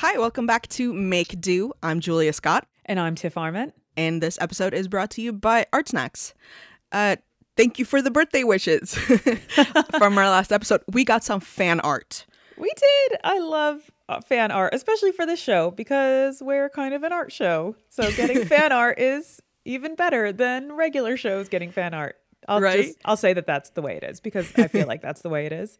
Hi, welcome back to Make Do. I'm Julia Scott, And I'm Tiff Arment. and this episode is brought to you by Art Snacks. Uh, thank you for the birthday wishes from our last episode. We got some fan art. We did. I love uh, fan art, especially for this show because we're kind of an art show. So getting fan art is even better than regular shows getting fan art. I'll Right? just I'll say that that's the way it is because I feel like that's the way it is.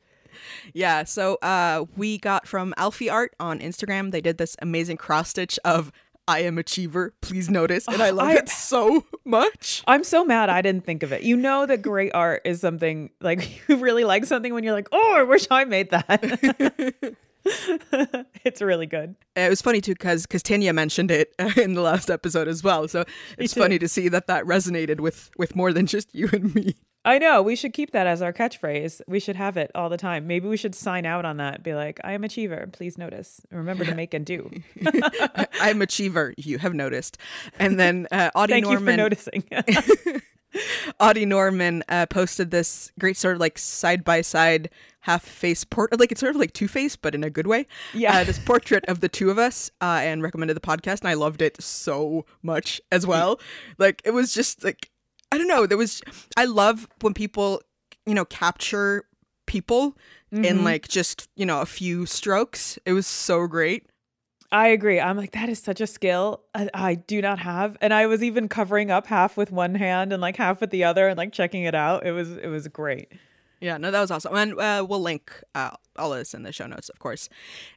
Yeah, so uh, we got from Alfie Art on Instagram. They did this amazing cross stitch of I am Achiever, please notice. And I love I- it so much. I'm so mad I didn't think of it. You know that great art is something like you really like something when you're like, "Oh, I wish I made that." it's really good. It was funny too because because Tanya mentioned it in the last episode as well. So it's funny to see that that resonated with with more than just you and me. I know. We should keep that as our catchphrase. We should have it all the time. Maybe we should sign out on that. Be like, I am achiever. Please notice. Remember to make and do. I'm Achiever. You have noticed. And then uh, Audie Thank Norman. you for noticing. Audie Norman uh, posted this great sort of like side by side half face port, like it's sort of like Two Face, but in a good way. Yeah. uh, this portrait of the two of us, uh, and recommended the podcast, and I loved it so much as well. Like it was just like I don't know. There was I love when people you know capture people in like just you know a few strokes. It was so great. I agree. I'm like, that is such a skill I, I do not have. And I was even covering up half with one hand and like half with the other and like checking it out. It was it was great. Yeah, no, that was awesome. And uh, we'll link uh, all of this in the show notes, of course.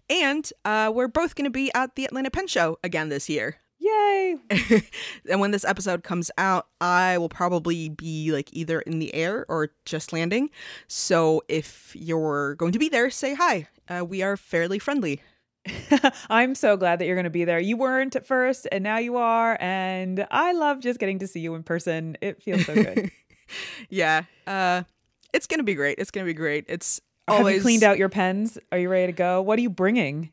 And uh, we're both going to be at the Atlanta Pen Show again this year. Yay. and when this episode comes out, I will probably be like either in the air or just landing. So if you're going to be there, say hi. Uh, we are fairly friendly. I'm so glad that you're going to be there. You weren't at first and now you are. And I love just getting to see you in person. It feels so good. Yeah, uh, it's going to be great. It's going to be great. It's Have always you cleaned out your pens? Are you ready to go? What are you bringing?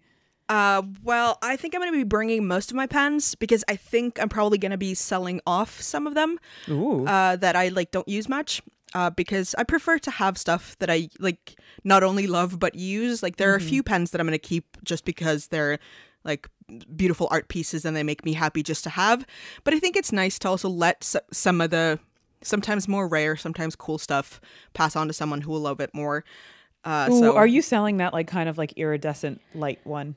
Uh, well, I think I'm going to be bringing most of my pens because I think I'm probably going to be selling off some of them Ooh. uh, that I like don't use much. Uh, because I prefer to have stuff that I like not only love but use. Like there are a few pens that I'm going to keep just because they're like beautiful art pieces and they make me happy just to have. But I think it's nice to also let s- some of the sometimes more rare, sometimes cool stuff pass on to someone who will love it more. Uh, Ooh, so are you selling that like kind of like iridescent light one?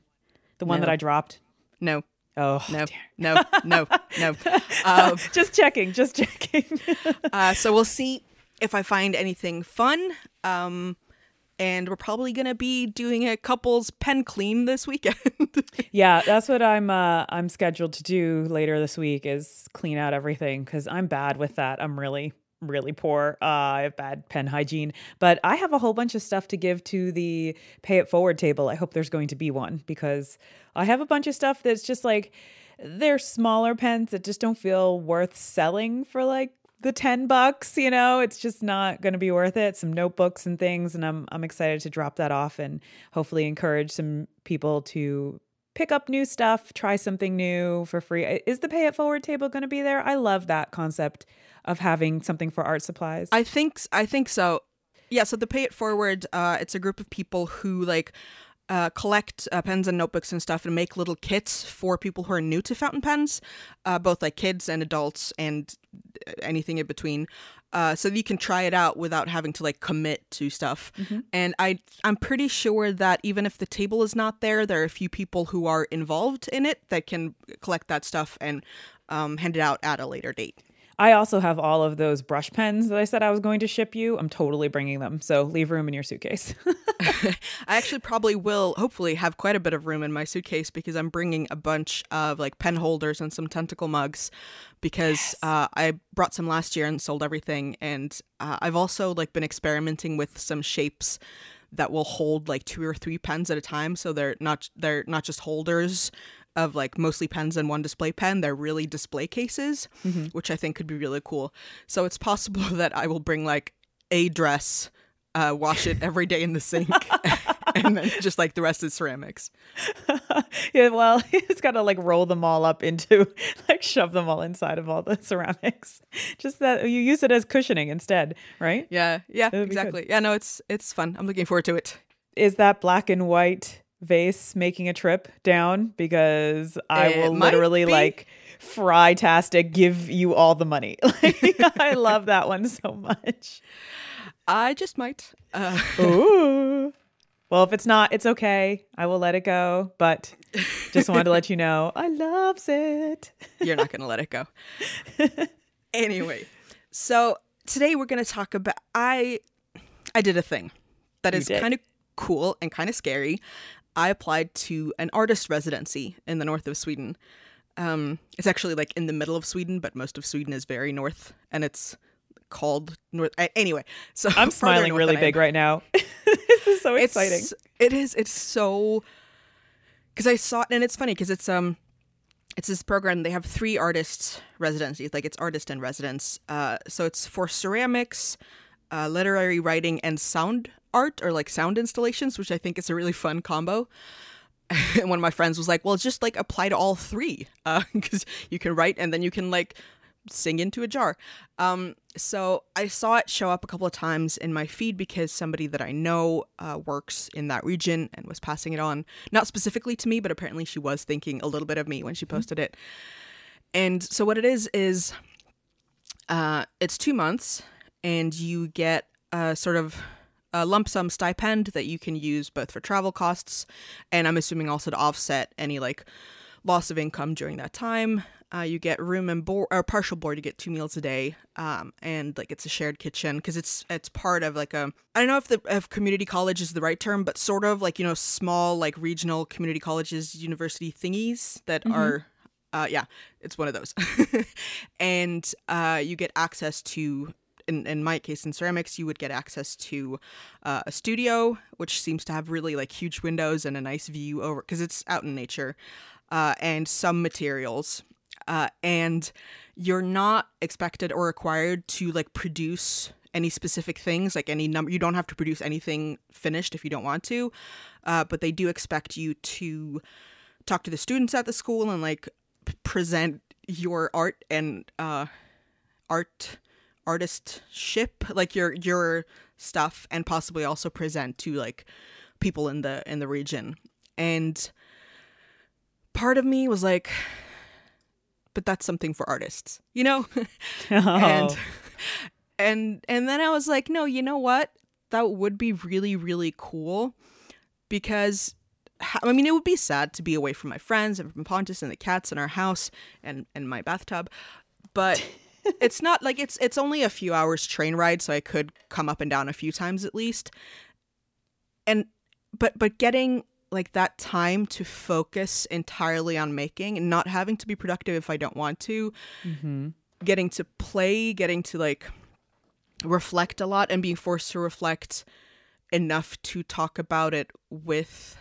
The one that I dropped? no, Oh, no, no, no, no. Um, just checking, just checking. Uh, so we'll see if I find anything fun. Um, and we're probably gonna be doing a couple's pen clean this weekend. yeah, that's what I'm uh I'm scheduled to do later this week is clean out everything cuz I'm bad with that. I'm really really poor. Uh, I have bad pen hygiene, but I have a whole bunch of stuff to give to the pay it forward table. I hope there's going to be one because I have a bunch of stuff that's just like they're smaller pens that just don't feel worth selling for like the 10 bucks, you know, it's just not going to be worth it. Some notebooks and things and I'm I'm excited to drop that off and hopefully encourage some people to pick up new stuff, try something new for free. Is the pay it forward table going to be there? I love that concept of having something for art supplies. I think I think so. Yeah. So the Pay It Forward, uh, it's a group of people who like uh, collect uh, pens and notebooks and stuff and make little kits for people who are new to fountain pens, uh, both like kids and adults and uh, anything in between. Uh, so that you can try it out without having to like commit to stuff. And I I'm pretty sure that even if the table is not there, there are a few people who are involved in it that can collect that stuff and um, hand it out at a later date. I also have all of those brush pens that I said I was going to ship you. I'm totally bringing them. So leave room in your suitcase. I actually probably will hopefully have quite a bit of room in my suitcase because I'm bringing a bunch of like pen holders and some tentacle mugs because uh, I brought some last year and sold everything and uh, I've also like been experimenting with some shapes that will hold like two or three pens at a time so they're not they're not just holders of like mostly pens and one display pen they're really display cases which I think could be really cool so it's possible that I will bring like a dress uh, wash it every day in the sink, and then just like the rest is ceramics. yeah, well, it's got to like roll them all up into, like shove them all inside of all the ceramics. Just that you use it as cushioning instead, right? Yeah, yeah, That'd exactly. Yeah, no, it's it's fun. I'm looking forward to it. Is that black and white vase making a trip down because I It will literally be. like fry-tastic give you all the money. Like, I love that one so much. I just might. Uh, Ooh. Well, if it's not, it's okay. I will let it go. But just wanted to let you know I loves it. you're not going to let it go. anyway, so today we're going to talk about I I did a thing that You is kind of cool and kind of scary. I applied to an artist residency in the north of Sweden. Um, it's actually like in the middle of Sweden, but most of Sweden is very north, and it's called north. Anyway, so I'm smiling really than I am. big right now. this is so It's- exciting. It is. It's so because I saw it, and it's funny because it's um, it's this program. They have three artists residencies, like it's artist in residence. Uh, so it's for ceramics, uh, literary writing, and sound art or like sound installations, which I think is a really fun combo. and one of my friends was like, "Well, just like apply to all three, because you can write and then you can like sing into a jar." Um, so I saw it show up a couple of times in my feed because somebody that I know uh, works in that region and was passing it on, not specifically to me, but apparently she was thinking a little bit of me when she posted it. And so what it is is, uh, it's two months, and you get a sort of a lump sum stipend that you can use both for travel costs, and I'm assuming also to offset any like loss of income during that time. Uh, you get room and board or partial board. You get two meals a day, um, and like it's a shared kitchen because it's it's part of like a I don't know if the if community college is the right term, but sort of like you know small like regional community colleges, university thingies that are uh, yeah, it's one of those. and uh, you get access to, in, in my case, in ceramics, you would get access to uh, a studio, which seems to have really like huge windows and a nice view over, because it's out in nature, uh, and some materials. Uh, and you're not expected or required to like produce any specific things, like any number. You don't have to produce anything finished if you don't want to, uh, but they do expect you to talk to the students at the school and like p- present your art and uh art artistship like your your stuff and possibly also present to like people in the in the region and part of me was like but that's something for artists you know oh. and Oh. and and then I was like, no, you know what? That would be really really cool because I mean, it would be sad to be away from my friends and from Pontus and the cats in our house and and my bathtub, but it's not like it's it's only a few hours train ride, so I could come up and down a few times at least. And but but getting like that time to focus entirely on making and not having to be productive if I don't want to, Mhm. getting to play, getting to like reflect a lot and being forced to reflect enough to talk about it with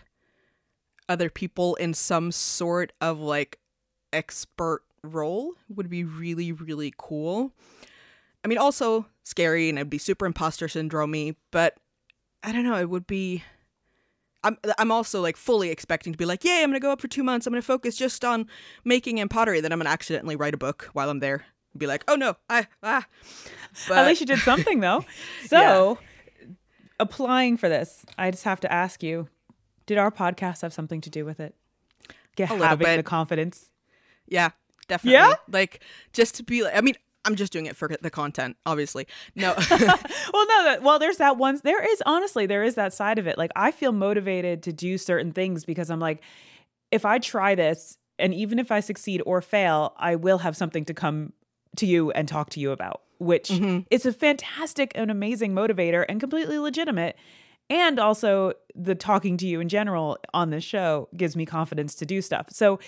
other people in some sort of like expert role would be really really cool. I mean also scary and it'd be super imposter syndromey, but I don't know, it would be I'm I'm also like fully expecting to be like, "Yay, I'm to go up for 2 months. I'm to focus just on making and pottery." Then I'm to accidentally write a book while I'm there. Be like, "Oh no, I ah." But At least you did something though. So, applying for this, I just have to ask you: Did our podcast have something to do with it? Get A having the confidence. Yeah, definitely. Yeah? Like just to be like I mean, I'm just doing it for the content, obviously. No. well, no, that, well, there's that one. There is honestly, there is that side of it. Like, I feel motivated to do certain things because I'm like, if I try this, and even if I succeed or fail, I will have something to come to you and talk to you about, which mm-hmm. is a fantastic and amazing motivator and completely legitimate. And also, the talking to you in general on this show gives me confidence to do stuff. So,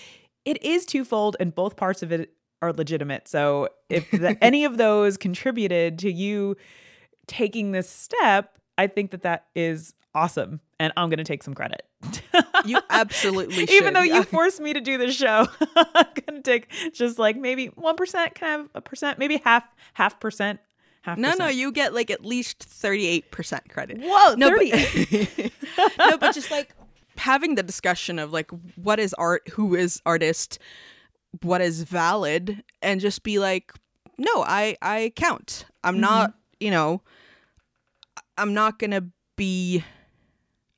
it is twofold, and both parts of it are legitimate. So, if the, any of those contributed to you taking this step, I think that that is awesome. And I'm going to take some credit. you absolutely should. Even though you forced me to do this show, I'm going to take just like maybe 1%. Can I have a percent? Maybe half, half percent. Half No, no, you get like at least 38% credit. Whoa, no, 38. But, no, but just like having the discussion of like what is art, who is artist, what is valid, and just be like, no, I I count. I'm not, you know, I'm not gonna be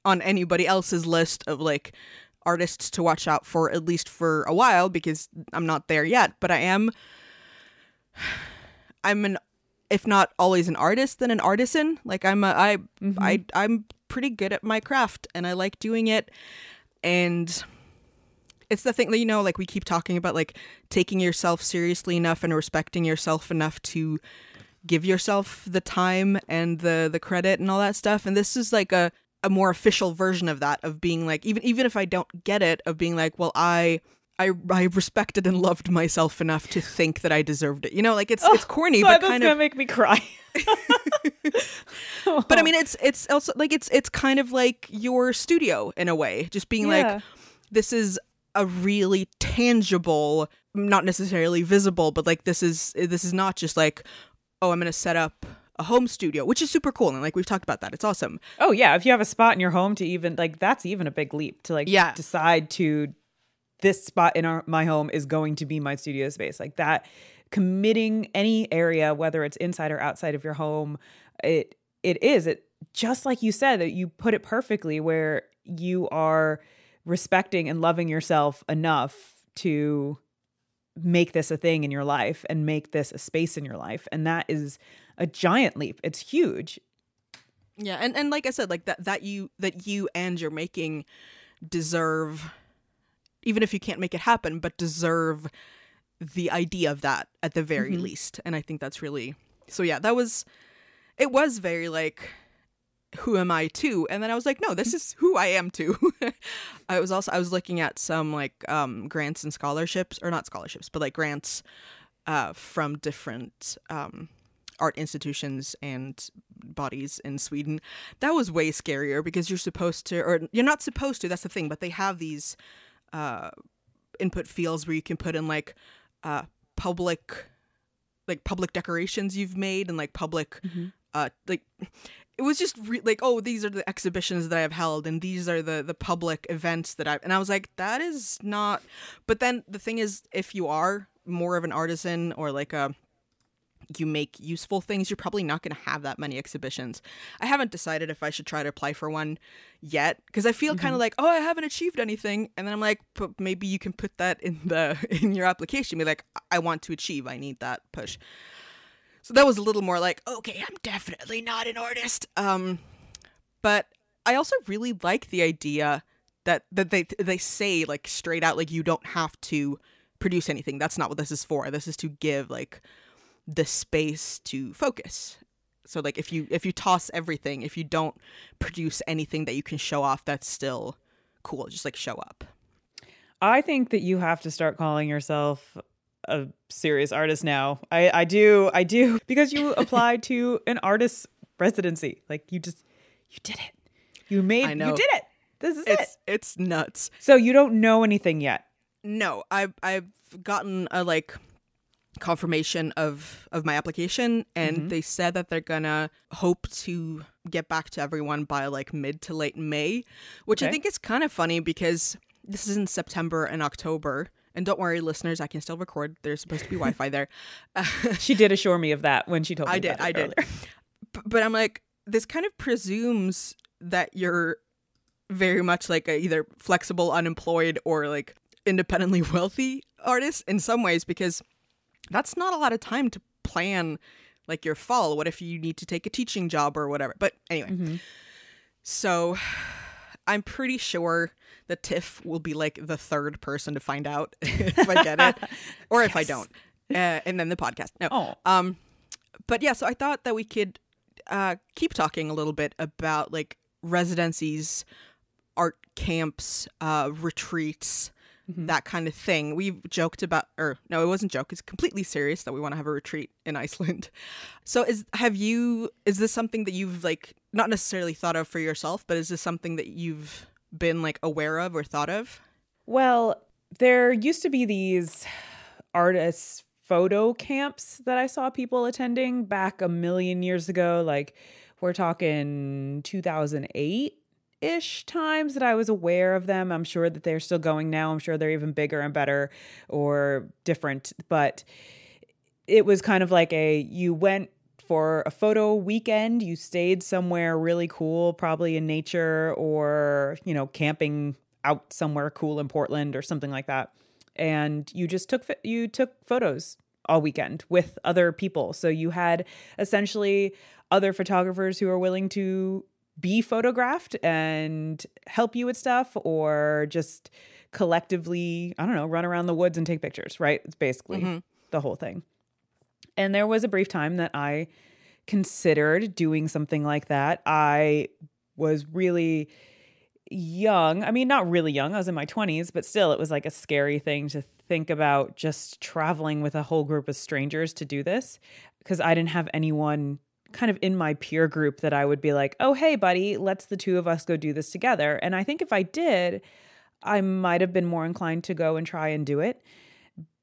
on anybody else's list of like artists to watch out for at least for a while because I'm not there yet, but I am I'm an if not always an artist then an artisan. Like I'm a I mm-hmm. I I'm pretty good at my craft and I like doing it. And it's the thing that you know like we keep talking about like taking yourself seriously enough and respecting yourself enough to give yourself the time and the the credit and all that stuff. And this is like a a more official version of that of being like even even if I don't get it of being like well I I I respected and loved myself enough to think that I deserved it. You know, like it's oh, it's corny, but kind of gonna make me cry. but I mean, it's it's also like it's it's kind of like your studio in a way, just being yeah. like, this is a really tangible, not necessarily visible, but like this is this is not just like, oh, I'm gonna set up a home studio, which is super cool. And like we've talked about that. It's awesome. Oh yeah. If you have a spot in your home to even like that's even a big leap to like yeah. decide to this spot in our my home is going to be my studio space. Like that committing any area, whether it's inside or outside of your home, it it is. It just like you said, that you put it perfectly where you are respecting and loving yourself enough to make this a thing in your life and make this a space in your life. And that is a giant leap. It's huge. Yeah, and and like I said, like that that you that you and you're making deserve even if you can't make it happen, but deserve the idea of that at the very mm-hmm. least. And I think that's really so yeah, that was it was very like who am I to? And then I was like, no, this is who I am to. I was also I was looking at some like um grants and scholarships or not scholarships, but like grants uh from different um art institutions and bodies in Sweden. That was way scarier because you're supposed to, or you're not supposed to, that's the thing, but they have these uh, input fields where you can put in like uh, public, like public decorations you've made and like public, mm-hmm. uh, like it was just re- like oh these are the exhibitions that i've held and these are the the public events that i and i was like that is not but then the thing is if you are more of an artisan or like a you make useful things, you're probably not going to have that many exhibitions. I haven't decided if I should try to apply for one yet because I feel mm-hmm. kind of like, oh, I haven't achieved anything, and then I'm like, but maybe you can put that in the in your application. Be like, I want to achieve. I need that push. So that was a little more like, okay, I'm definitely not an artist. Um, but I also really like the idea that that they they say like straight out like you don't have to produce anything. That's not what this is for. This is to give like the space to focus. So like if you if you toss everything if you don't produce anything that you can show off that's still cool just like show up. I think that you have to start calling yourself a serious artist now. I i do i do because you applied to an artist residency. Like you just you did it. You made you did it. This is it's, it. it's nuts. So you don't know anything yet. No i've i've gotten a like confirmation of of my application and mm-hmm. they said that they're gonna hope to get back to everyone by like mid to late may which okay. i think is kind of funny because this is in september and october and don't worry listeners i can still record there's supposed to be wi-fi there she did assure me of that when she told me i did i did but i'm like this kind of presumes that you're very much like a either flexible unemployed or like independently wealthy artist in some ways because that's not a lot of time to plan like your fall. What if you need to take a teaching job or whatever? But anyway, mm-hmm. so I'm pretty sure that Tiff will be like the third person to find out if I get it or if. I don't. Uh, and then the podcast. No. Oh. Um, but yeah, so I thought that we could uh, keep talking a little bit about like residencies, art camps, uh, retreats, mm-hmm. that kind of thing. We've joked about, or no, it wasn't joke. It's completely serious that we want to have a retreat in Iceland. So is have you? Is this something that you've like not necessarily thought of for yourself, but is this something that you've been like aware of or thought of? Well, there used to be these artists photo camps that I saw people attending back a million years ago. Like we're talking 2008 ish times that I was aware of them. I'm sure that they're still going now. I'm sure they're even bigger and better or different. But it was kind of like a you went for a photo weekend. You stayed somewhere really cool, probably in nature or, you know, camping out somewhere cool in Portland or something like that. And you just took you took photos all weekend with other people. So you had essentially other photographers who are willing to be photographed and help you with stuff or just collectively, I don't know, run around the woods and take pictures, right? It's basically mm-hmm. the whole thing. And there was a brief time that I considered doing something like that. I was really young. I mean, not really young. I was in my 20s, but still, it was like a scary thing to think about just traveling with a whole group of strangers to do this because I didn't have anyone kind of in my peer group that I would be like, oh, hey, buddy, let's the two of us go do this together. And I think if I did, I might have been more inclined to go and try and do it.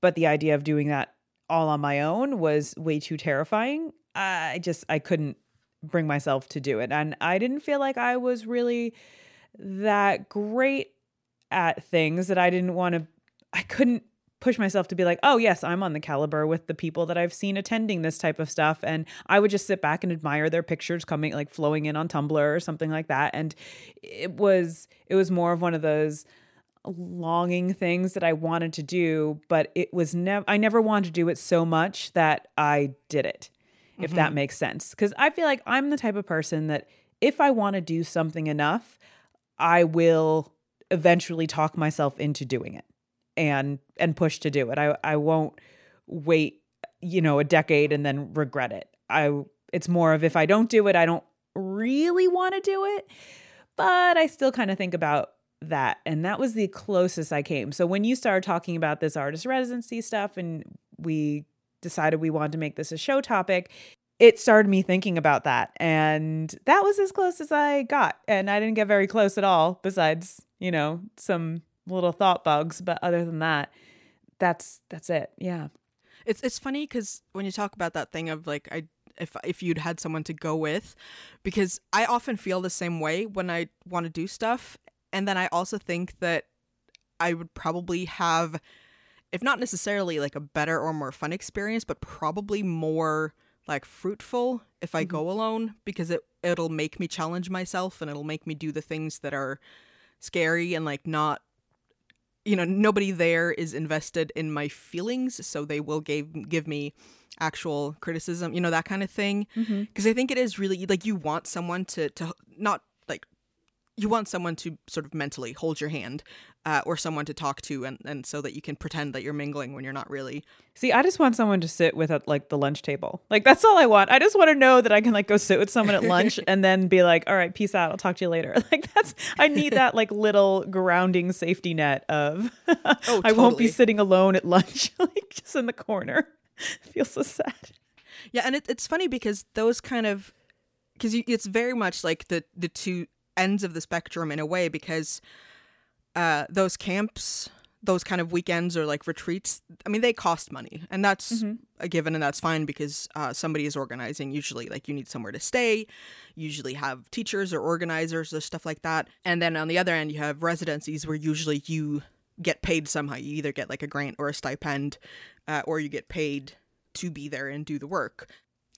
But the idea of doing that all on my own was way too terrifying. I just, I couldn't bring myself to do it. And I didn't feel like I was really that great at things that I didn't want to, I couldn't push myself to be like, oh, yes, I'm on the caliber with the people that I've seen attending this type of stuff. And I would just sit back and admire their pictures coming, like flowing in on Tumblr or something like that. And it was, it was more of one of those longing things that I wanted to do, but it was never, I never wanted to do it so much that I did it, if mm-hmm. that makes sense. Cause I feel like I'm the type of person that if I want to do something enough, I will eventually talk myself into doing it and and push to do it. I I won't wait, you know, a decade and then regret it. I it's more of if I don't do it, I don't really want to do it, but I still kind of think about that and that was the closest I came. So when you started talking about this artist residency stuff and we decided we wanted to make this a show topic, it started me thinking about that and that was as close as I got and I didn't get very close at all besides, you know, some little thought bugs, but other than that, that's that's it. Yeah. It's it's funny cuz when you talk about that thing of like I if if you'd had someone to go with because I often feel the same way when I want to do stuff and then I also think that I would probably have if not necessarily like a better or more fun experience but probably more like fruitful if I mm-hmm. go alone because it it'll make me challenge myself and it'll make me do the things that are scary and like not you know nobody there is invested in my feelings so they will give give me actual criticism you know that kind of thing because mm-hmm. i think it is really like you want someone to to not like you want someone to sort of mentally hold your hand uh, or someone to talk to and, and so that you can pretend that you're mingling when you're not really. See i just want someone to sit with at like the lunch table. Like that's all i want. I just want to know that i can like go sit with someone at lunch and then be like all right peace out. I'll talk to you later. Like that's i need that like little grounding safety net of oh, totally. i won't be sitting alone at lunch like just in the corner. Feels so sad. Yeah and it, it's funny because those kind of because it's very much like the the two ends of the spectrum in a way because uh, those camps, those kind of weekends or like retreats, I mean, they cost money, and that's mm-hmm. a given, and that's fine because uh, somebody is organizing. Usually, like you need somewhere to stay. Usually, have teachers or organizers or stuff like that. And then on the other end, you have residencies where usually you get paid somehow. You either get like a grant or a stipend, uh, or you get paid to be there and do the work.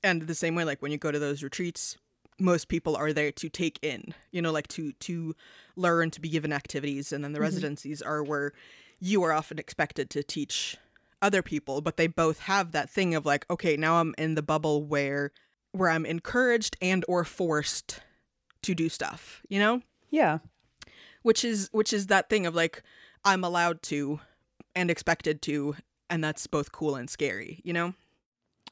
And the same way, like when you go to those retreats, most people are there to take in you know like to to learn to be given activities. And then the mm-hmm. residencies are where you are often expected to teach other people but they both have that thing of like okay now i'm in the bubble where where i'm encouraged and or forced to do stuff you know? Yeah. Which is which is that thing of like i'm allowed to and expected to and that's both cool and scary you know?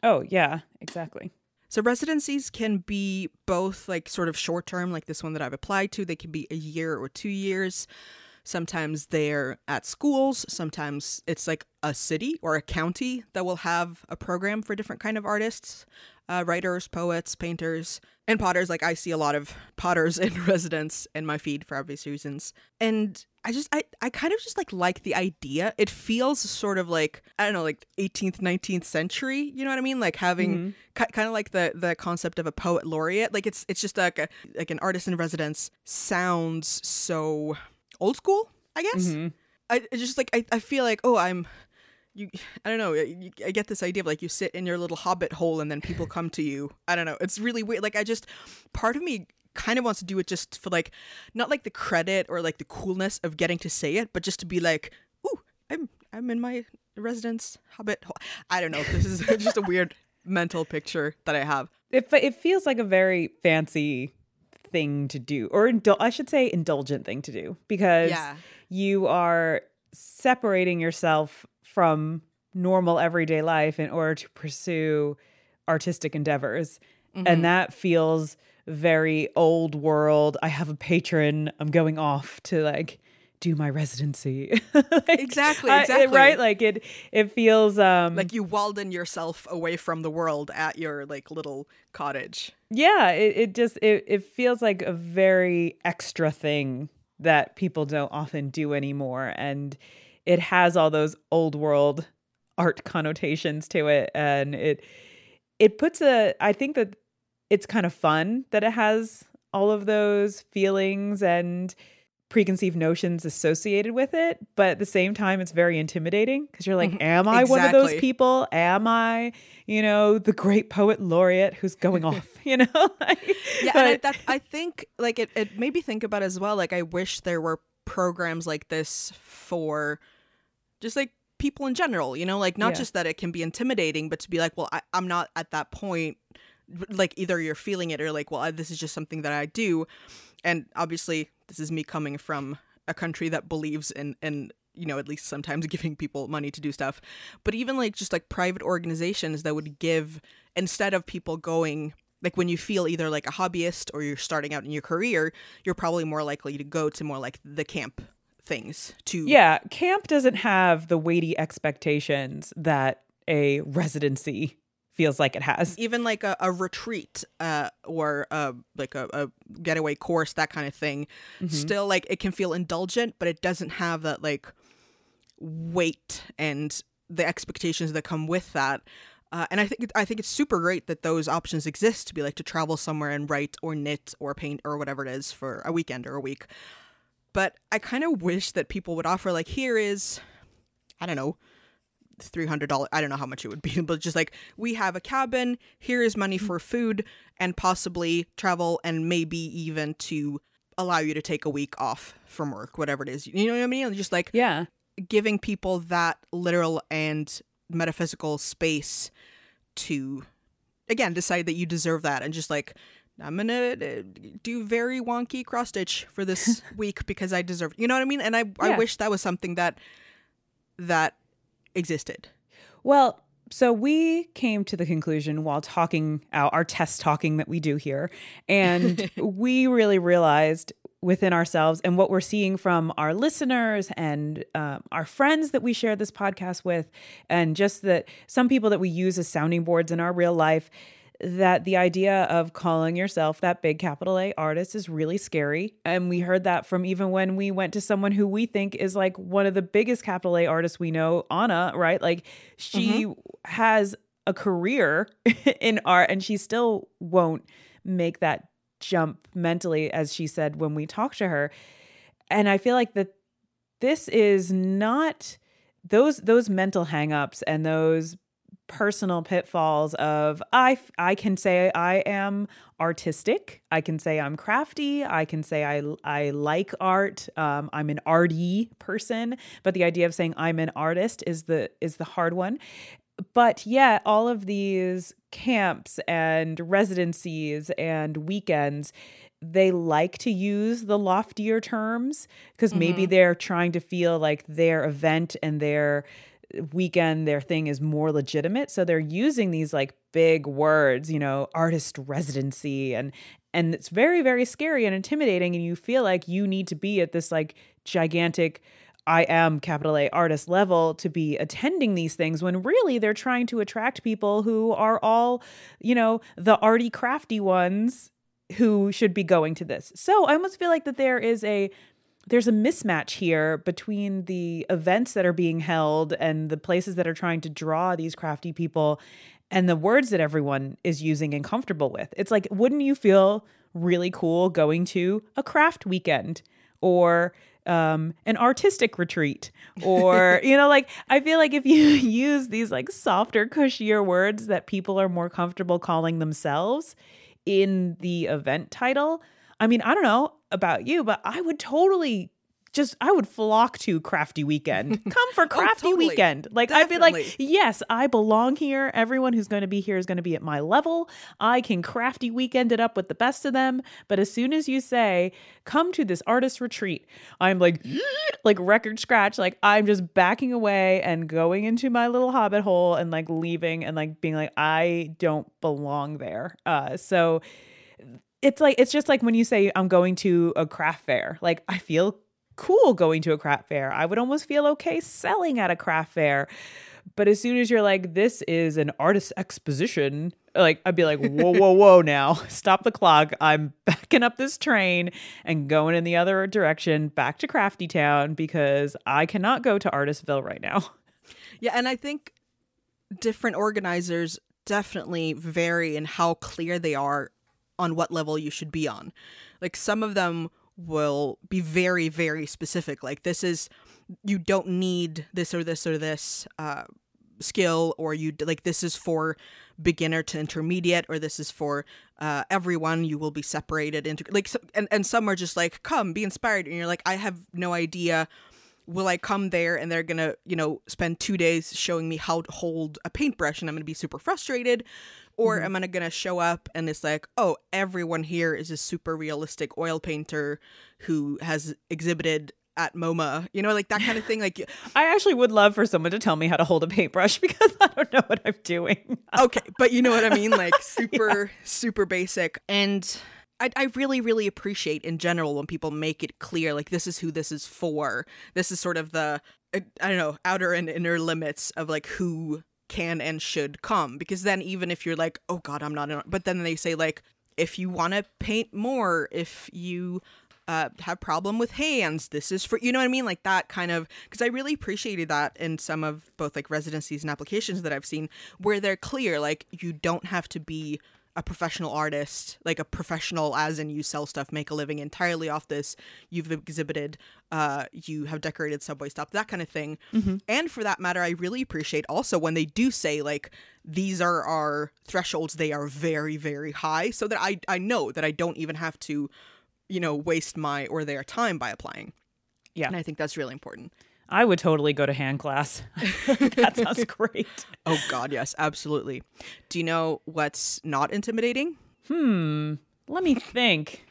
Oh yeah exactly so residencies can be both like sort of short term, like this one that I've applied to. They can be a year or two years. Sometimes they're at schools. Sometimes it's like a city or a county that will have a program for different kind of artists, uh, writers, poets, painters, and potters. Like I see a lot of potters in residence in my feed for obvious reasons. And I just I I kind of just like like the idea. It feels sort of like I don't know, like 18th, 19th century. You know what I mean? Like having mm-hmm. kind of like the the concept of a poet laureate. Like it's it's just like a like an artist in residence sounds so old school. I guess. Mm-hmm. I it's just like I I feel like oh I'm you i don't know you, i get this idea of like you sit in your little hobbit hole and then people come to you i don't know it's really weird like i just part of me kind of wants to do it just for like not like the credit or like the coolness of getting to say it but just to be like ooh i'm i'm in my residence hobbit hole. i don't know this is just a weird mental picture that i have It it feels like a very fancy thing to do, or indul- I should say, indulgent thing to do, because Yeah. you are separating yourself from normal everyday life in order to pursue artistic endeavors, and mm-hmm. that feels very old world. I have a patron. I'm going off to like do my residency. Like, Exactly, I- exactly. right? Like it. It feels um like you walden yourself away from the world at your like little cottage yeah it, it just it, it feels like a very extra thing that people don't often do anymore and it has all those old world art connotations to it and it it puts a i think that it's kind of fun that it has all of those feelings and preconceived notions associated with it but at the same time it's very intimidating because you're like mm-hmm. am i one of those people? Am i you know the great poet laureate who's going off? You know? Yeah and I, that, I think like it, it made me think about as well like i wish there were programs like this for just like people in general you know? Like not Yeah. just that it can be intimidating but to be like well I, i'm not at that point like either you're feeling it or like well I, this is just something that i do. And obviously this is me coming from a country that believes in in you know at least sometimes giving people money to do stuff. But even like just like private organizations that would give instead of people going like when you feel either like a hobbyist or you're starting out in your career you're probably more likely to go to more like the camp things to yeah camp doesn't have the weighty expectations that a residency feels like it has. Even like a, a retreat uh or uh like a, a getaway course that kind of thing still like it can feel indulgent but it doesn't have that like weight and the expectations that come with that. Uh, and I think I think it's super great that those options exist to be like to travel somewhere and write or knit or paint or whatever it is for a weekend or a week. But I kind of wish that people would offer like here is, I don't know, three hundred dollars. I don't know how much it would be, but just like we have a cabin. Here is money for food and possibly travel and maybe even to allow you to take a week off from work, whatever it is. You know what I mean? Just like yeah giving people that literal and metaphysical space to again decide that you deserve that and just like i'm gonna uh, do very wonky cross stitch for this week because i deserve you know what i mean and i i wish that was something that that existed Well, so we came to the conclusion while talking out our test talking that we do here, and we really realized within ourselves and what we're seeing from our listeners and um, our friends that we share this podcast with, and just that some people that we use as sounding boards in our real life. That the idea of calling yourself that big capital A artist is really scary. And we heard that from even when we went to someone who we think is like one of the biggest capital A artists we know, Anna, right? Like she mm-hmm. has a career in art and she still won't make that jump mentally, as she said when we talked to her. And I feel like that this is not those those mental hangups and those personal pitfalls of I I can say I am artistic. I can say I'm crafty. I can say I I like art. Um, I'm an arty person. But the idea of saying I'm an artist is the is the hard one. But yet, all of these camps and residencies and weekends, they like to use the loftier terms because maybe they're trying to feel like their event and their weekend their thing is more legitimate so they're using these like big words you know artist residency and and it's very very scary and intimidating and you feel like you need to be at this like gigantic I am capital A artist level to be attending these things when really they're trying to attract people who are all, you know, the arty crafty ones who should be going to this. So I almost feel like that there is a there's a mismatch here between the events that are being held and the places that are trying to draw these crafty people and the words that everyone is using and comfortable with. It's like, wouldn't you feel really cool going to a craft weekend or um, an artistic retreat or you know like i feel like if you use these like softer cushier words that people are more comfortable calling themselves in the event title i mean i don't know about you but i would totally just I would flock to Crafty Weekend. Come for Crafty oh, totally. Weekend. Like Definitely. I'd be like, yes, I belong here. Everyone who's going to be here is going to be at my level. I can Crafty Weekend it up with the best of them. But as soon as you say, come to this artist retreat, I'm like, like record scratch. Like I'm just backing away and going into my little hobbit hole and like leaving and like being like, I don't belong there. Uh, so it's like it's just like when you say I'm going to a craft fair. Like I feel cool going to a craft fair. I would almost feel okay selling at a craft fair. But as soon as you're like, this is an artist exposition, like I'd be like, whoa, whoa, whoa, now stop the clock. I'm backing up this train and going in the other direction back to Crafty Town because I cannot go to Artistville right now. Yeah, and I think different organizers definitely vary in how clear they are on what level you should be on. Like some of them will be very very specific like this is you don't need this or this or this uh, skill or you like this is for beginner to intermediate or this is for uh, everyone. You will be separated into like so, and, and some are just like come be inspired. And you're like i have no idea. Will i come there? And they're gonna you know spend two days showing me how to hold a paintbrush and i'm gonna be super frustrated or mm-hmm. am I going to show up and it's like, oh, everyone here is a super realistic oil painter who has exhibited at MoMA, you know, like that kind of thing. Like, I actually would love for someone to tell me how to hold a paintbrush because I don't know what I'm doing. okay, but you know what I mean? Like, super, yeah. super basic. And I, I really, really appreciate in general when people make it clear, like, this is who this is for. This is sort of the, I don't know, outer and inner limits of like who can and should come. Because then even if you're like oh god i'm not in but then they say like if you want to paint more if you uh, have problem with hands this is for you know what i mean? Like that kind of because i really appreciated that in some of both like residencies and applications that i've seen where they're clear like you don't have to be a professional artist, like a professional as in you sell stuff, make a living entirely off this. You've exhibited, uh, you have decorated subway stop, that kind of thing. Mm-hmm. And for that matter, I really appreciate also when they do say like these are our thresholds, they are very, very high, so that I I know that I don't even have to, you know, waste my or their time by applying. Yeah. And I think that's really important. I would totally go to hand class. that sounds great. oh God, yes, absolutely. Do you know what's not intimidating? Hmm. Let me think.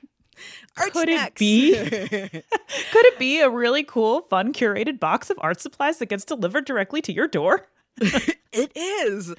Could it be? Could it be a really cool, fun, curated box of art supplies that gets delivered directly to your door? it is.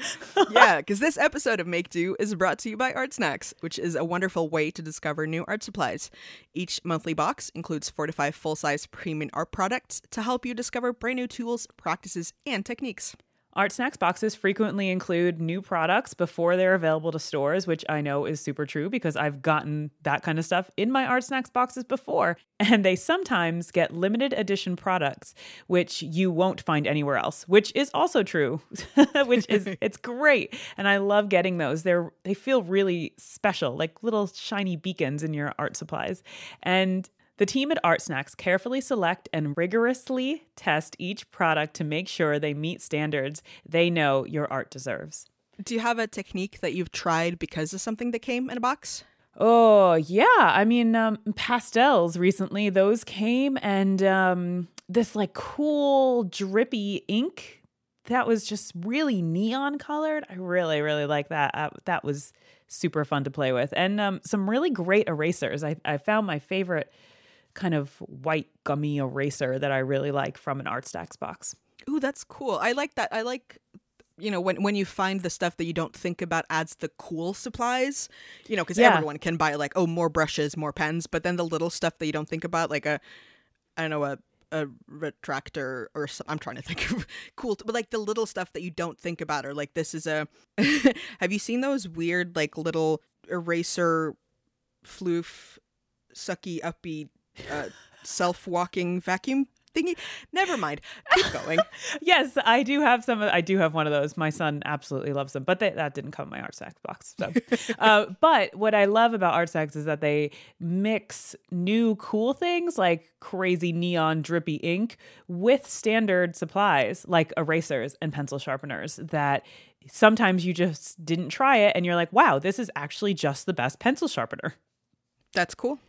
Yeah, because this episode of Make Do is brought to you by Art Snacks, which is a wonderful way to discover new art supplies. Each monthly box includes four to five full size premium art products to help you discover brand new tools, practices, and techniques. Art Snacks boxes frequently include new products before they're available to stores, which I know is super true because I've gotten that kind of stuff in my Art Snacks boxes before. And they sometimes get limited edition products, which you won't find anywhere else, which is also true, which is it's great. And I love getting those. They're they feel really special, like little shiny beacons in your art supplies. And the team at Art Snacks carefully select and rigorously test each product to make sure they meet standards they know your art deserves. Do you have a technique that you've tried because of something that came in a box? Oh, yeah. I mean, um, pastels recently, those came and um, this like cool drippy ink that was just really neon colored. I really, really like that. Uh, that was super fun to play with. And um, some really great erasers. I, I found my favorite kind of white gummy eraser that I really like from an Art Snacks box. Ooh, that's cool. I like that. I like you know when when you find the stuff that you don't think about adds the cool supplies you know because yeah. everyone can buy like oh more brushes more pens but then the little stuff that you don't think about like a i don't know a a retractor or some, i'm trying to think of cool but like the little stuff that you don't think about or like this is a have you seen those weird like little eraser floof sucky uppy uh, self-walking vacuum thingy. Never mind. Keep going. yes, I do have some. I do have one of those. My son absolutely loves them, but they, that didn't come in my art snacks box. So, uh, but what I love about art snacks is that they mix new cool things like crazy neon drippy ink with standard supplies like erasers and pencil sharpeners that sometimes you just didn't try it and you're like, wow, this is actually just the best pencil sharpener. That's cool.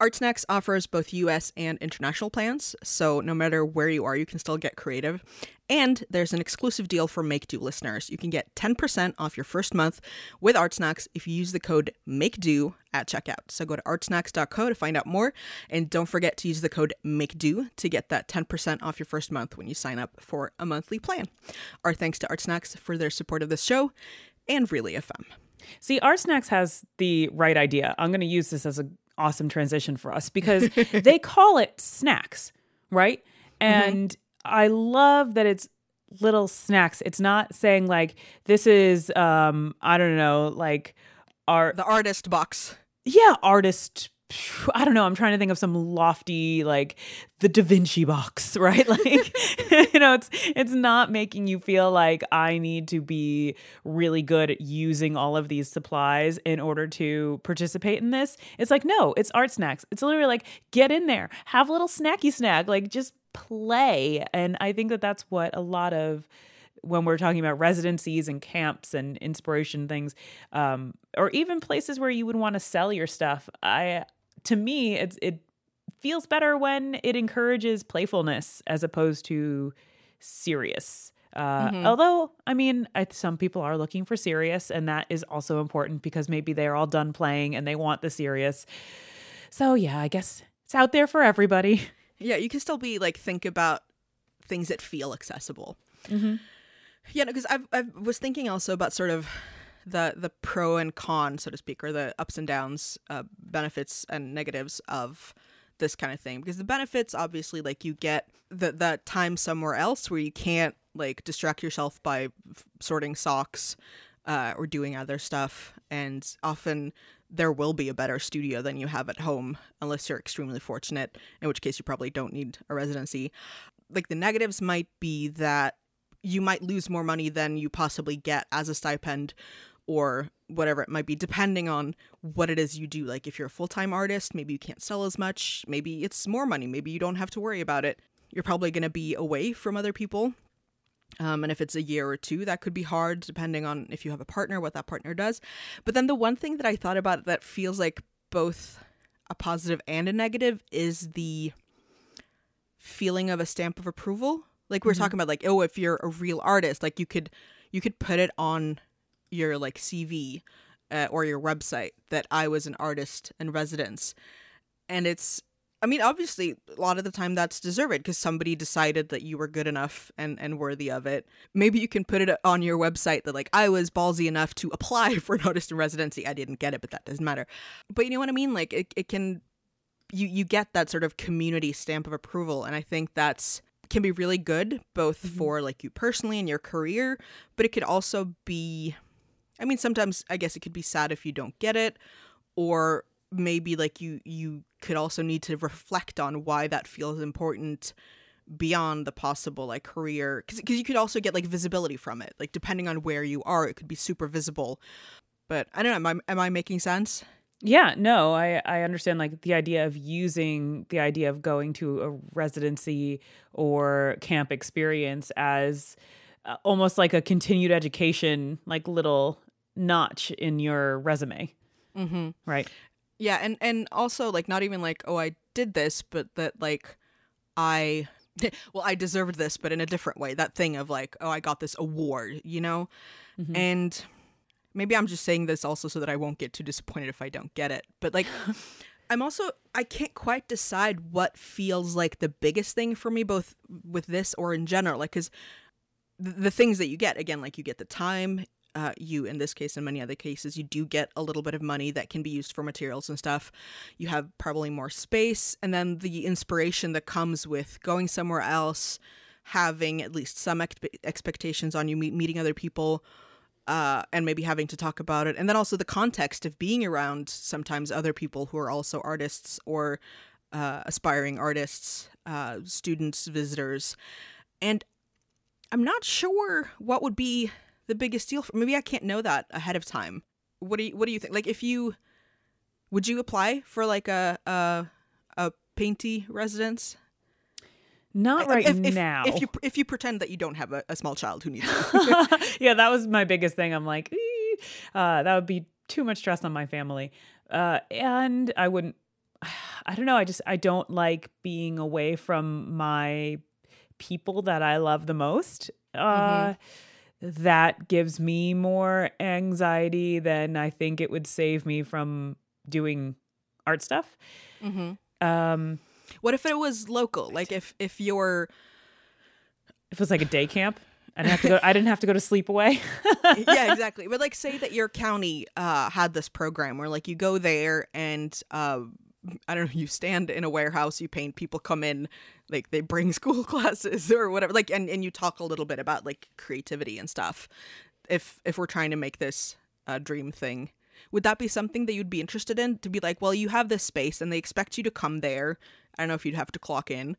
Artsnacks offers both US and international plans, so no matter where you are, you can still get creative. And there's an exclusive deal for Make Do listeners. You can get 10% off your first month with Artsnacks if you use the code MAKEDO at checkout. So go to artsnacks.co to find out more. And don't forget to use the code MAKEDO to get that 10% off your first month when you sign up for a monthly plan. Our thanks to Artsnacks for their support of this show and Relay FM. See, Artsnacks has the right idea. I'm going to use this as a awesome transition for us because they call it snacks, right? Mm-hmm. And mm-hmm. I love that it's little snacks. It's not saying like this is um I don't know, like art the artist box. Yeah, artist I don't know. I'm trying to think of some lofty, like the Da Vinci box, right? Like, you know, it's it's not making you feel like I need to be really good at using all of these supplies in order to participate in this. It's like, no, it's art snacks. It's literally like get in there, have a little snacky snack, like just play. And I think that that's what a lot of when we're talking about residencies and camps and inspiration things um, or even places where you would want to sell your stuff i to me, it's it feels better when it encourages playfulness as opposed to serious. Uh, mm-hmm. Although, I mean, I, some people are looking for serious, and that is also important because maybe they're all done playing and they want the serious. So, yeah, I guess it's out there for everybody. Yeah, you can still be like, think about things that feel accessible. Mm-hmm. Yeah, because I I was thinking also about sort of the the pro and con, so to speak, or the ups and downs, uh, benefits and negatives of this kind of thing. Because the benefits, obviously, like you get the the time somewhere else where you can't like distract yourself by f- sorting socks uh, or doing other stuff, and often there will be a better studio than you have at home unless you're extremely fortunate in which case you probably don't need a residency like the negatives might be that you might lose more money than you possibly get as a stipend or whatever it might be, depending on what it is you do. Like if you're a full time artist, maybe you can't sell as much, maybe it's more money, maybe you don't have to worry about it. You're probably going to be away from other people. Um, and if it's a year or two, that could be hard depending on if you have a partner, what that partner does. But then the one thing that I thought about that feels like both a positive and a negative is the feeling of a stamp of approval. Like we are mm-hmm. talking about, like, oh, if you're a real artist, like you could you could put it on your like CV uh, or your website that I was an artist in residence. And it's I mean, obviously, a lot of the time that's deserved because somebody decided that you were good enough and, and worthy of it. Maybe you can put it on your website that, like, I was ballsy enough to apply for an artist in residency. I didn't get it, but that doesn't matter. But you know what I mean? Like, it, it can, you, you get that sort of community stamp of approval. And I think that's, can be really good both mm-hmm. for like you personally and your career, but it could also be I mean, sometimes I guess it could be sad if you don't get it, or maybe like you you could also need to reflect on why that feels important beyond the possible like career because you could also get like visibility from it. Like depending on where you are it could be super visible. But i don't know am i, am I making sense? Yeah no i i understand like the idea of using the idea of going to a residency or camp experience as uh, almost like a continued education like little notch in your resume. Mm-hmm. Right. Yeah, and and also like not even like oh I did this, but that like I well I deserved this, but in a different way. That thing of like oh I got this award, you know, mm-hmm. and maybe I'm just saying this also so that I won't get too disappointed if I don't get it. But like I'm also I can't quite decide what feels like the biggest thing for me, both with this or in general. Like because the things that you get again like you get the time uh, you in this case and many other cases you do get a little bit of money that can be used for materials and stuff. You have probably more space and then the inspiration that comes with going somewhere else having at least some ex- expectations on you meet, meeting other people uh, and maybe having to talk about it. And then also the context of being around sometimes other people who are also artists or uh, aspiring artists, uh, students, visitors, and I'm not sure what would be the biggest deal. For, maybe I can't know that ahead of time. What do you What do you think? Like, if you would you apply for like a a, a painty residence? Not right if, if, now. If you if you pretend that you don't have a, a small child who needs it. yeah, that was my biggest thing. I'm like, uh, that would be too much stress on my family, uh, and I wouldn't. I don't know. I just I don't like being away from my people that I love the most. Uh, mm-hmm. That gives me more anxiety than I think it would save me from doing art stuff. Mm-hmm. Um, what if it was local? Like if if you're if it was like a day camp. I didn't have to go. I didn't have to go to sleepaway. yeah, exactly. But like, say that your county uh, had this program where like you go there and uh, I don't know, you stand in a warehouse, you paint, people come in, like they bring school classes or whatever, like, and, and you talk a little bit about like creativity and stuff. If if we're trying to make this a dream thing, would that be something that you'd be interested in? To be like, well, you have this space, and they expect you to come there. I don't know if you'd have to clock in,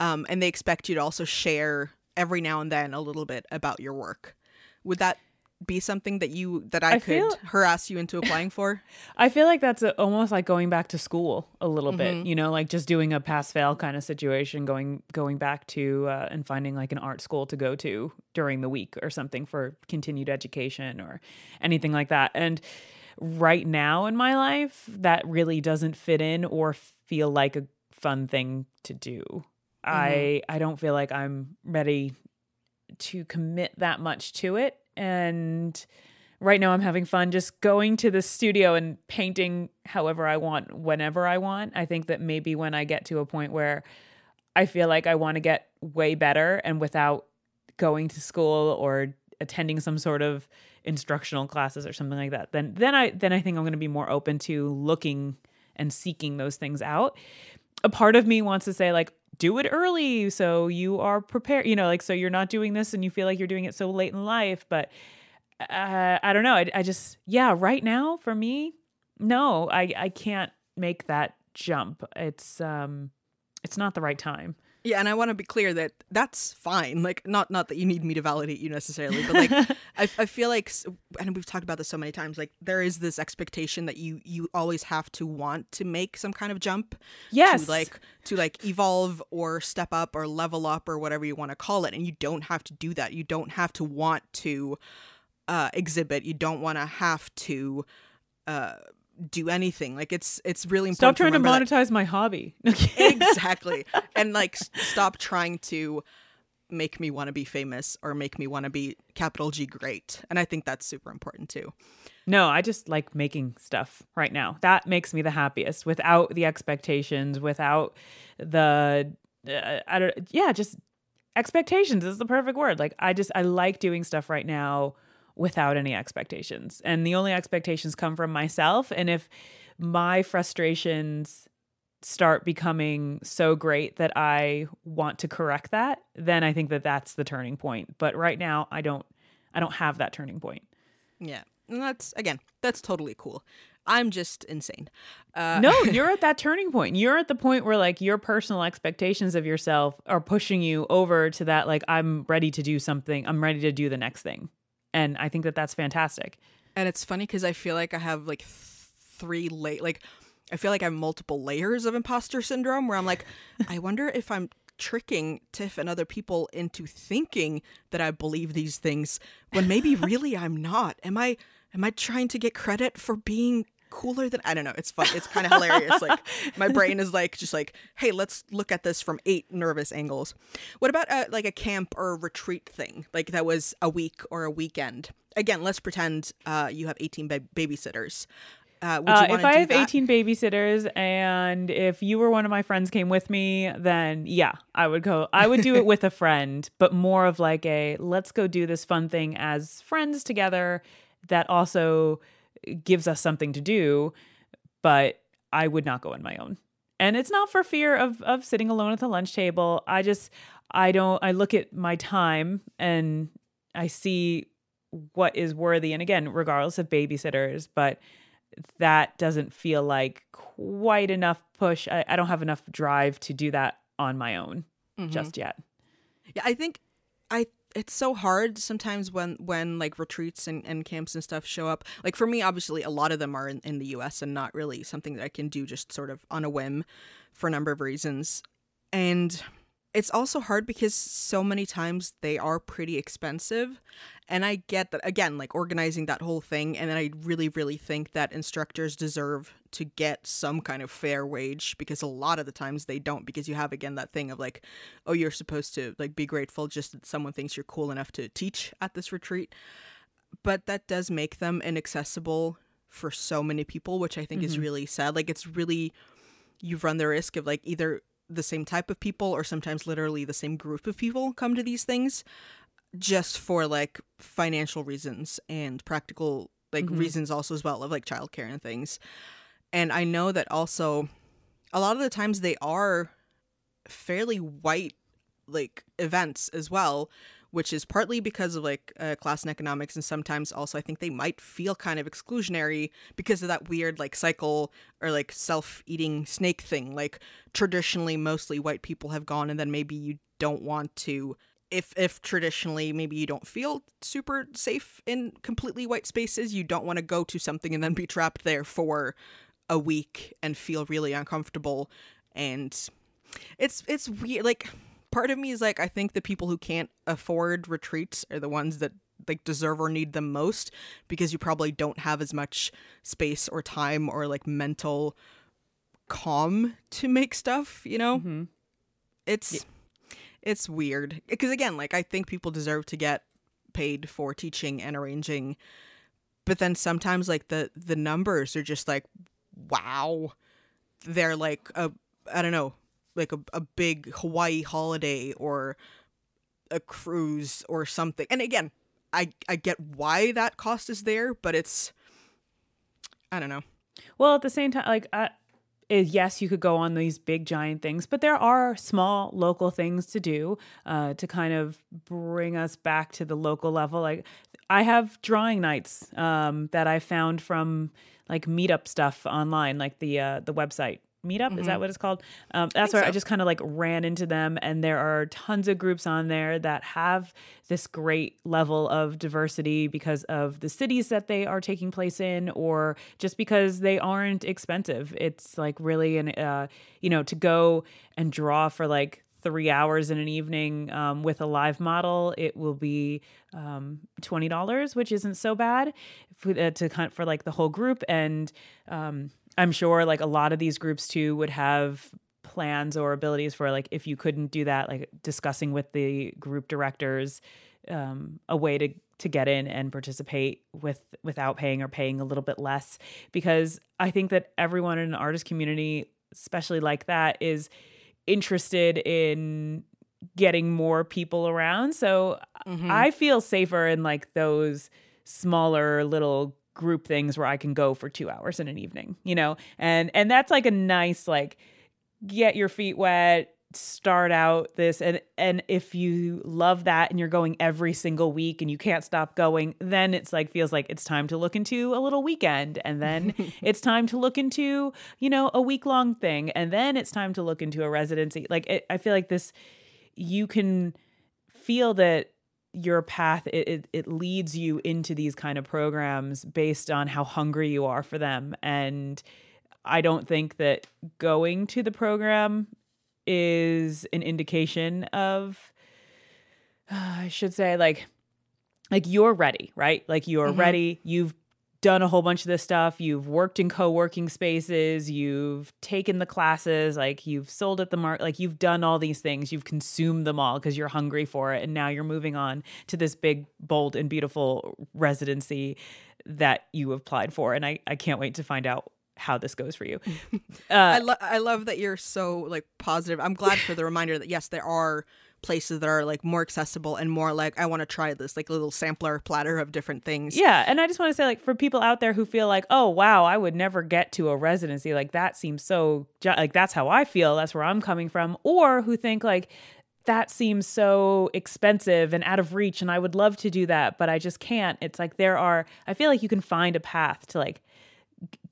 um, and they expect you to also share every now and then a little bit about your work. Would that be something that you that I, I could feel, harass you into applying for? I feel like that's a, almost like going back to school a little mm-hmm. bit, you know, like just doing a pass fail kind of situation, going going back to uh, and finding like an art school to go to during the week or something for continued education or anything like that. And right now in my life, that really doesn't fit in or feel like a fun thing to do. Mm-hmm. I I don't feel like I'm ready to commit that much to it and right now I'm having fun just going to the studio and painting however I want, whenever I want. I think that maybe when I get to a point where I feel like I want to get way better and without going to school or attending some sort of instructional classes or something like that, then then I then I think I'm going to be more open to looking and seeking those things out. A part of me wants to say like do it early so you are prepared you know like so you're not doing this and you feel like you're doing it so late in life but uh, i don't know I, I just yeah right now for me no i i can't make that jump. It's um it's not the right time yeah, and I want to be clear that that's fine. Like, not not that you need me to validate you necessarily, but like, I, I feel like, and we've talked about this so many times. Like, there is this expectation that you you always have to want to make some kind of jump. Yes. To like to like evolve or step up or level up or whatever you want to call it, and you don't have to do that. You don't have to want to uh, exhibit. You don't want to have to. Uh, do anything. Like it's it's really important. Stop trying to, to monetize that. my hobby. exactly, and like stop trying to make me want to be famous or make me want to be capital G great. And I think that's super important too. No, I just like making stuff right now. That makes me the happiest without the expectations, without the uh, I don't yeah, just expectations is the perfect word. Like I just I like doing stuff right now without any expectations. And the only expectations come from myself. And if my frustrations start becoming so great that I want to correct that, then I think that that's the turning point. But right now, I don't I don't have that turning point. Yeah. And that's again, that's totally cool. I'm just insane. Uh, no, you're at that turning point. You're at the point where like your personal expectations of yourself are pushing you over to that like I'm ready to do something. I'm ready to do the next thing and I think that that's fantastic. And it's funny because I feel like I have like th- three late like I feel like I have multiple layers of imposter syndrome where I'm like, I wonder if I'm tricking Tiff and other people into thinking that I believe these things when maybe really I'm not. Am I am I trying to get credit for being cooler than I don't know. It's fun. It's kind of hilarious. Like my brain is like just like, hey, let's look at this from eight nervous angles. What about a, like a camp or a retreat thing? Like that was a week or a weekend. Again, let's pretend uh, you have 18 ba- babysitters. Uh, uh, if I have that? 18 babysitters and if you were one of my friends came with me, then yeah, I would go. I would do it with a friend, but more of like a let's go do this fun thing as friends together that also gives us something to do, but I would not go on my own. And it's not for fear of of sitting alone at the lunch table. I just I don't I look at my time and I see what is worthy and again, regardless of babysitters, but that doesn't feel like quite enough push. I, I don't have enough drive to do that on my own mm-hmm. just yet. Yeah, I think I it's so hard sometimes when when like retreats and, and camps and stuff show up. Like for me obviously a lot of them are in, in the us and not really something that i can do just sort of on a whim for a number of reasons. And it's also hard because so many times they are pretty expensive and i get that again like organizing that whole thing and then i really really think that instructors deserve to get some kind of fair wage because a lot of the times they don't because you have again that thing of like oh you're supposed to like be grateful just that someone thinks you're cool enough to teach at this retreat but that does make them inaccessible for so many people which i think mm-hmm. is really sad like it's really you run the risk of like either the same type of people or sometimes literally the same group of people come to these things just for like financial reasons and practical like mm-hmm. reasons also as well of like childcare and things. And I know that also a lot of the times they are fairly white like events as well which is partly because of like uh, class and economics and sometimes also i think they might feel kind of exclusionary because of that weird like cycle or like self-eating snake thing. Like traditionally mostly white people have gone and then maybe you don't want to if if traditionally maybe you don't feel super safe in completely white spaces you don't want to go to something and then be trapped there for a week and feel really uncomfortable. And it's it's weird like part of me is like I think the people who can't afford retreats are the ones that like deserve or need them most because you probably don't have as much space or time or like mental calm to make stuff, you know? Mm-hmm. It's yeah. it's weird because again, like I think people deserve to get paid for teaching and arranging but then sometimes like the the numbers are just like wow. They're like a I don't know, like a, a big Hawaii holiday or a cruise or something. And again, I I get why that cost is there, but it's I don't know. Well, at the same time, like I, yes, you could go on these big giant things, but there are small local things to do uh, to kind of bring us back to the local level. Like I have drawing nights um, that I found from like meetup stuff online, like the uh, the website meetup mm-hmm. is that mm-hmm. what it's called um, that's where so. i just kind of like ran into them and there are tons of groups on there that have this great level of diversity because of the cities that they are taking place in or just because they aren't expensive it's like really an uh, you know to go and draw for like three hours in an evening um, with a live model, it will be um, twenty dollars, which isn't so bad for, uh, to hunt for like the whole group. And um, I'm sure like a lot of these groups too would have plans or abilities for like if you couldn't do that, like discussing with the group directors um, a way to to get in and participate with without paying or paying a little bit less because I think that everyone in an artist community, especially like that, is interested in getting more people around. So mm-hmm. I feel safer in like those smaller little group things where I can go for 2 hours in an evening, you know? And and that's like a nice like get your feet wet, start out this and and if you love that and you're going every single week and you can't stop going, then it's like feels like it's time to look into a little weekend and then it's time to look into, you know, a week long thing and then it's time to look into a residency. Like it, I feel like this you can feel that your path it, it, it leads you into these kind of programs based on how hungry you are for them. And i don't think that going to the program is an indication of uh, i should say like like you're ready right? Like you're mm-hmm. ready. You've done a whole bunch of this stuff. You've worked in co-working spaces, you've taken the classes, like you've sold at the market, like you've done all these things. You've consumed them all because you're hungry for it and now you're moving on to this big, bold and beautiful residency that you applied for and I I can't wait to find out how this goes for you. Uh, I, lo- I love that you're so like positive. I'm glad for the reminder that yes, there are places that are like more accessible and more like I want to try this like a little sampler platter of different things. Yeah, and I just want to say like for people out there who feel like, "Oh, wow, I would never get to a residency." Like that seems so like that's how I feel. That's where I'm coming from. Or who think like that seems so expensive and out of reach and I would love to do that, but I just can't. It's like there are I feel like you can find a path to like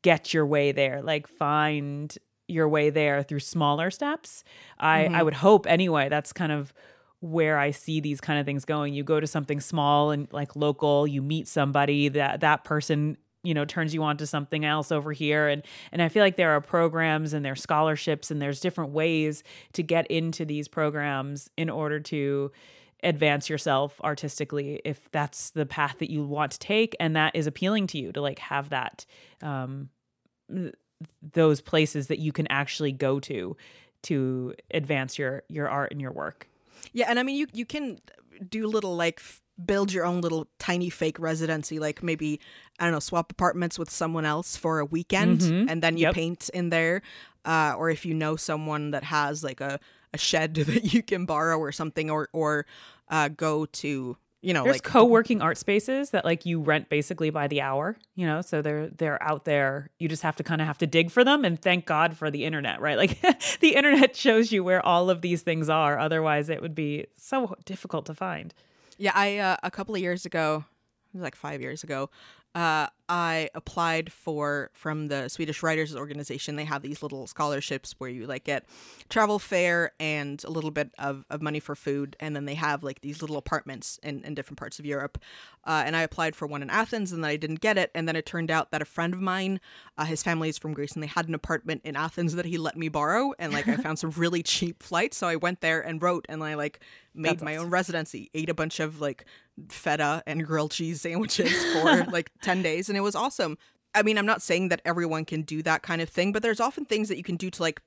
get your way there, like find your way there through smaller steps. I Mm-hmm. I would hope anyway. That's kind of where I see these kind of things going. You go to something small and like local, you meet somebody that that person you know turns you on to something else over here and and I feel like there are programs and there's scholarships and there's different ways to get into these programs in order to advance yourself artistically if that's the path that you want to take and that is appealing to you to like have that um those places that you can actually go to to advance your your art and your work. Yeah, and I mean you you can do little like f- build your own little tiny fake residency like maybe I don't know swap apartments with someone else for a weekend and then you Yep. paint in there. Uh, or if you know someone that has like a, a shed that you can borrow or something or or uh, go to you know There's like co-working art spaces that like you rent basically by the hour, you know, so they're they're out there. You just have to kind of have to dig for them and thank God for the internet, right? Like the internet shows you where all of these things are. Otherwise it would be so difficult to find. Yeah, I uh, a couple of years ago, it was like five years ago, uh, I applied for from the Swedish Writers Organization. They have these little scholarships where you like get travel fare and a little bit of, of money for food, and then they have like these little apartments in, in different parts of Europe. Uh, and I applied for one in Athens, and then I didn't get it. And then it turned out that a friend of mine, uh, his family is from Greece, and they had an apartment in Athens that he let me borrow. And like I found some really cheap flights, so I went there and wrote, and I like made That's my awesome. own residency, ate a bunch of like feta and grilled cheese sandwiches for like 10 days and it was awesome. I mean, I'm not saying that everyone can do that kind of thing, but there's often things that you can do to like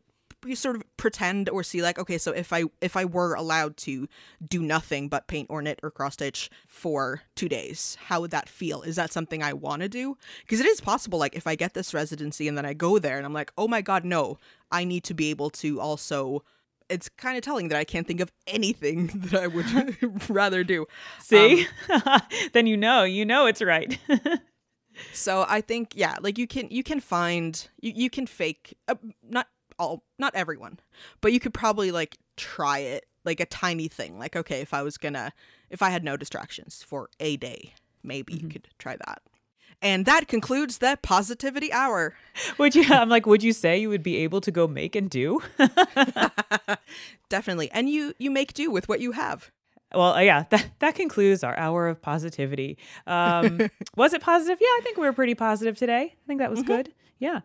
you sort of pretend or see like okay so if i if i were allowed to do nothing but paint or knit or cross stitch for two days how would that feel is that something i want to do because it is possible like if i get this residency and then i go there and i'm like oh my god no i need to be able to also it's kind of telling that i can't think of anything that i would rather do See? Um, then you know, you know it's right. So I think yeah, like you can you can find you you can fake uh, not all not everyone, but you could probably like try it like a tiny thing. Like okay, if I was gonna if I had no distractions for a day, maybe you could try that. And that concludes the positivity hour. would you I'm like, would you say you would be able to go make and do? Definitely. And you you make do with what you have. Well, uh, yeah, that, that concludes our hour of positivity. Um, was it positive? Yeah, I think we were pretty positive today. I think that was good. Yeah.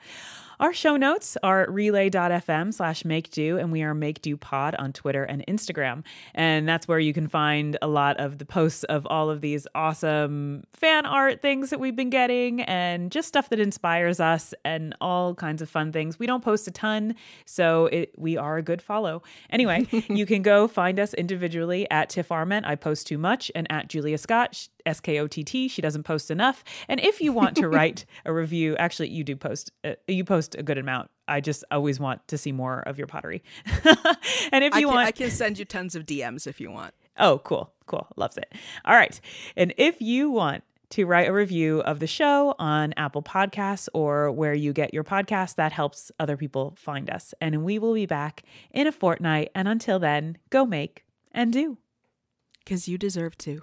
Our show notes are relay.fm slash make do, and we are make do pod on Twitter and Instagram. And that's where you can find a lot of the posts of all of these awesome fan art things that we've been getting and just stuff that inspires us and all kinds of fun things. We don't post a ton, so it, we are a good follow. Anyway, you can go find us individually at Tiff Arment. I post too much, and at Julia Skott. S K O T T. She doesn't post enough. And if you want to write a review, actually, you do post. Uh, you post a good amount. I just always want to see more of your pottery. and if I you can, want, I can send you tons of DMs if you want. Oh, cool. Cool. Loves it. All right. And if you want to write a review of the show on Apple Podcasts or where you get your podcast, that helps other people find us. And we will be back in a fortnight. And until then, go make and do. Because you deserve to.